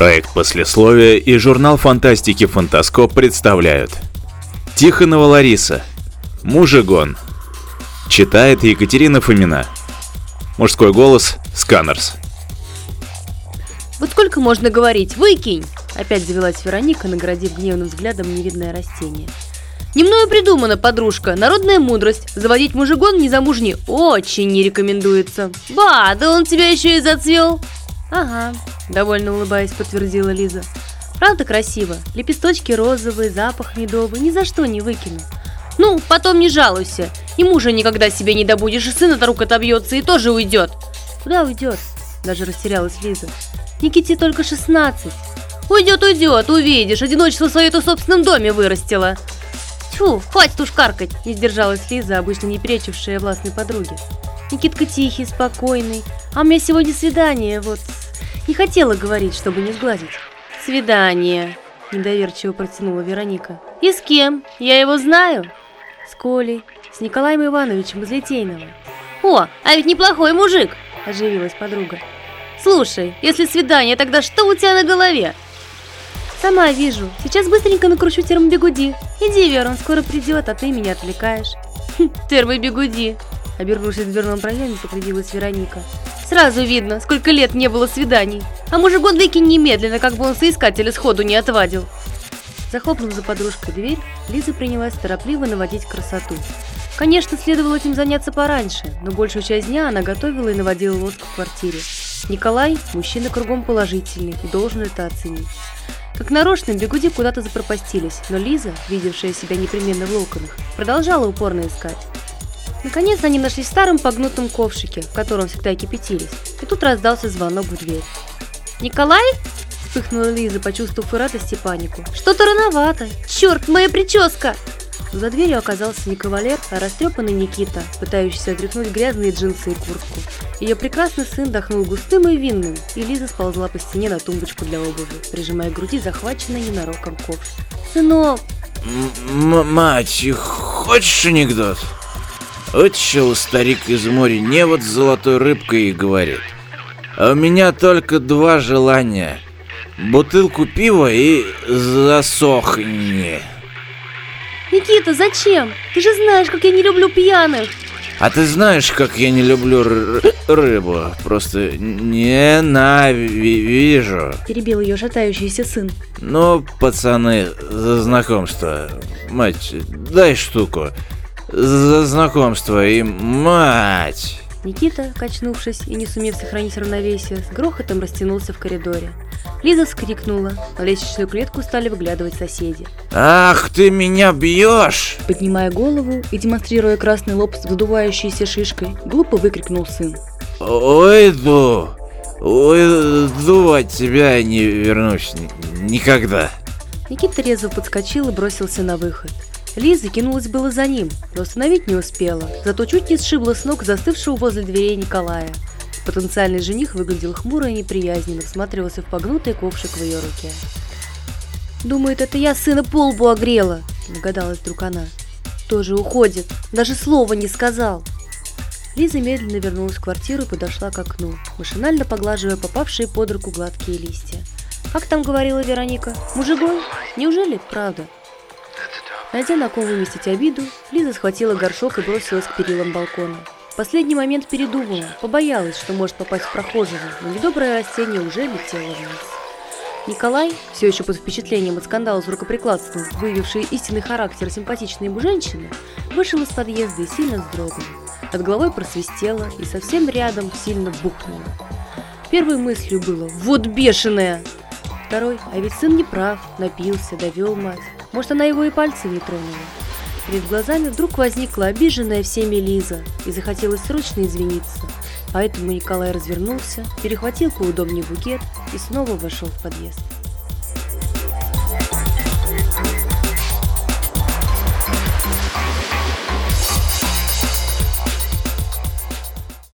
Проект «Послесловие» и журнал фантастики «Фантаскоп» представляют Тихонова Лариса Мужегон Читает Екатерина Фомина Мужской голос Сканерс Вот сколько можно говорить? Выкинь! Опять завелась Вероника, наградив гневным взглядом невинное растение. Не мною придумана, подружка, народная мудрость. Заводить мужегон незамужней очень не рекомендуется. Ба, да он у тебя еще и зацвел. Ага, довольно улыбаясь, подтвердила Лиза. Правда красиво? Лепесточки розовые, запах медовый, ни за что не выкину. Ну, потом не жалуйся. И мужа никогда себе не добудешь, и сын от рук отобьется, и тоже уйдет. Куда уйдет? Даже растерялась Лиза. Никите только 16. Уйдет, уйдет, увидишь, одиночество свое-то в собственном доме вырастила. Тьфу, хватит уж каркать, не сдержалась Лиза, обычно не перечившая властной подруге. Никитка тихий, спокойный, а у меня сегодня свидание, вот. Не хотела говорить, чтобы не сгладить. Свидание, недоверчиво протянула Вероника. И с кем? Я его знаю. С Колей, с Николаем Ивановичем из Литейного. О, а ведь неплохой мужик, оживилась подруга. Слушай, если свидание, тогда что у тебя на голове? Сама вижу. Сейчас быстренько накручу термобегуди. Иди, Вера, он скоро придет, а ты меня отвлекаешь. Хм, термобегуди. Обернувшись в дверном проеме, покривилась Вероника. Сразу видно, сколько лет не было свиданий. А мужик выкинь немедленно, как бы он соискателя сходу не отвадил. Захлопнув за подружкой дверь, Лиза принялась торопливо наводить красоту. Конечно, следовало этим заняться пораньше, но большую часть дня она готовила и наводила лоск в квартире. Николай – мужчина кругом положительный и должен это оценить. Как нарочно, бегуди куда-то запропастились, но Лиза, видевшая себя непременно в локонах, продолжала упорно искать. Наконец они нашли в старом погнутом ковшике, в котором всегда кипятились, и тут раздался звонок в дверь. «Николай?» – вспыхнула Лиза, почувствовав и радость, и панику. «Что-то рановато! Черт, моя прическа!» За дверью оказался не кавалер, а растрепанный Никита, пытающийся отряхнуть грязные джинсы и куртку. Ее прекрасный сын дохнул густым и винным, и Лиза сползла по стене на тумбочку для обуви, прижимая к груди захваченный ненароком ковш. «Сынок!» «Мать, хочешь анекдот?» Вытащил старик из моря не вот с золотой рыбкой и говорит. А у меня только два желания. Бутылку пива и засохни. Никита, зачем? Ты же знаешь, как я не люблю пьяных. А ты знаешь, как я не люблю рыбу? Просто ненавижу. Перебил ее шатающийся сын. Ну, пацаны, за знакомство. Мать, дай штуку. За знакомство и мать. Никита, качнувшись и не сумев сохранить равновесие, с грохотом растянулся в коридоре. Лиза вскрикнула, в лестничную клетку стали выглядывать соседи. «Ах, ты меня бьешь!» Поднимая голову и демонстрируя красный лоб с выдувающейся шишкой, глупо выкрикнул сын. «Уйду! Уйду от тебя не вернусь никогда!» Никита резво подскочил и бросился на выход. Лиза кинулась было за ним, но остановить не успела, зато чуть не сшибла с ног застывшего возле дверей Николая. Потенциальный жених выглядел хмуро и неприязненно, всматривался в погнутый ковшик в ее руке. «Думает, это я сына по лбу огрела», – догадалась вдруг она. «Тоже уходит, даже слова не сказал». Лиза медленно вернулась в квартиру и подошла к окну, машинально поглаживая попавшие под руку гладкие листья. «Как там говорила Вероника? Мужигон? Неужели правда?» Найдя на ком выместить обиду, Лиза схватила горшок и бросилась к перилам балкона. В последний момент передумала, побоялась, что может попасть в прохожего, но недоброе растение уже летело вниз. Николай, все еще под впечатлением от скандала с рукоприкладством, выявивший истинный характер симпатичной ему женщины, вышел из подъезда и сильно вздрогнул. От головой просвистело и совсем рядом сильно бухнуло. Первой мыслью было «Вот бешеная!» Второй, а ведь сын не прав, напился, довел мать. Может, она его и пальцы не тронула. Перед глазами вдруг возникла обиженная всеми Лиза и захотелось срочно извиниться. Поэтому Николай развернулся, перехватил поудобнее букет и снова вошел в подъезд.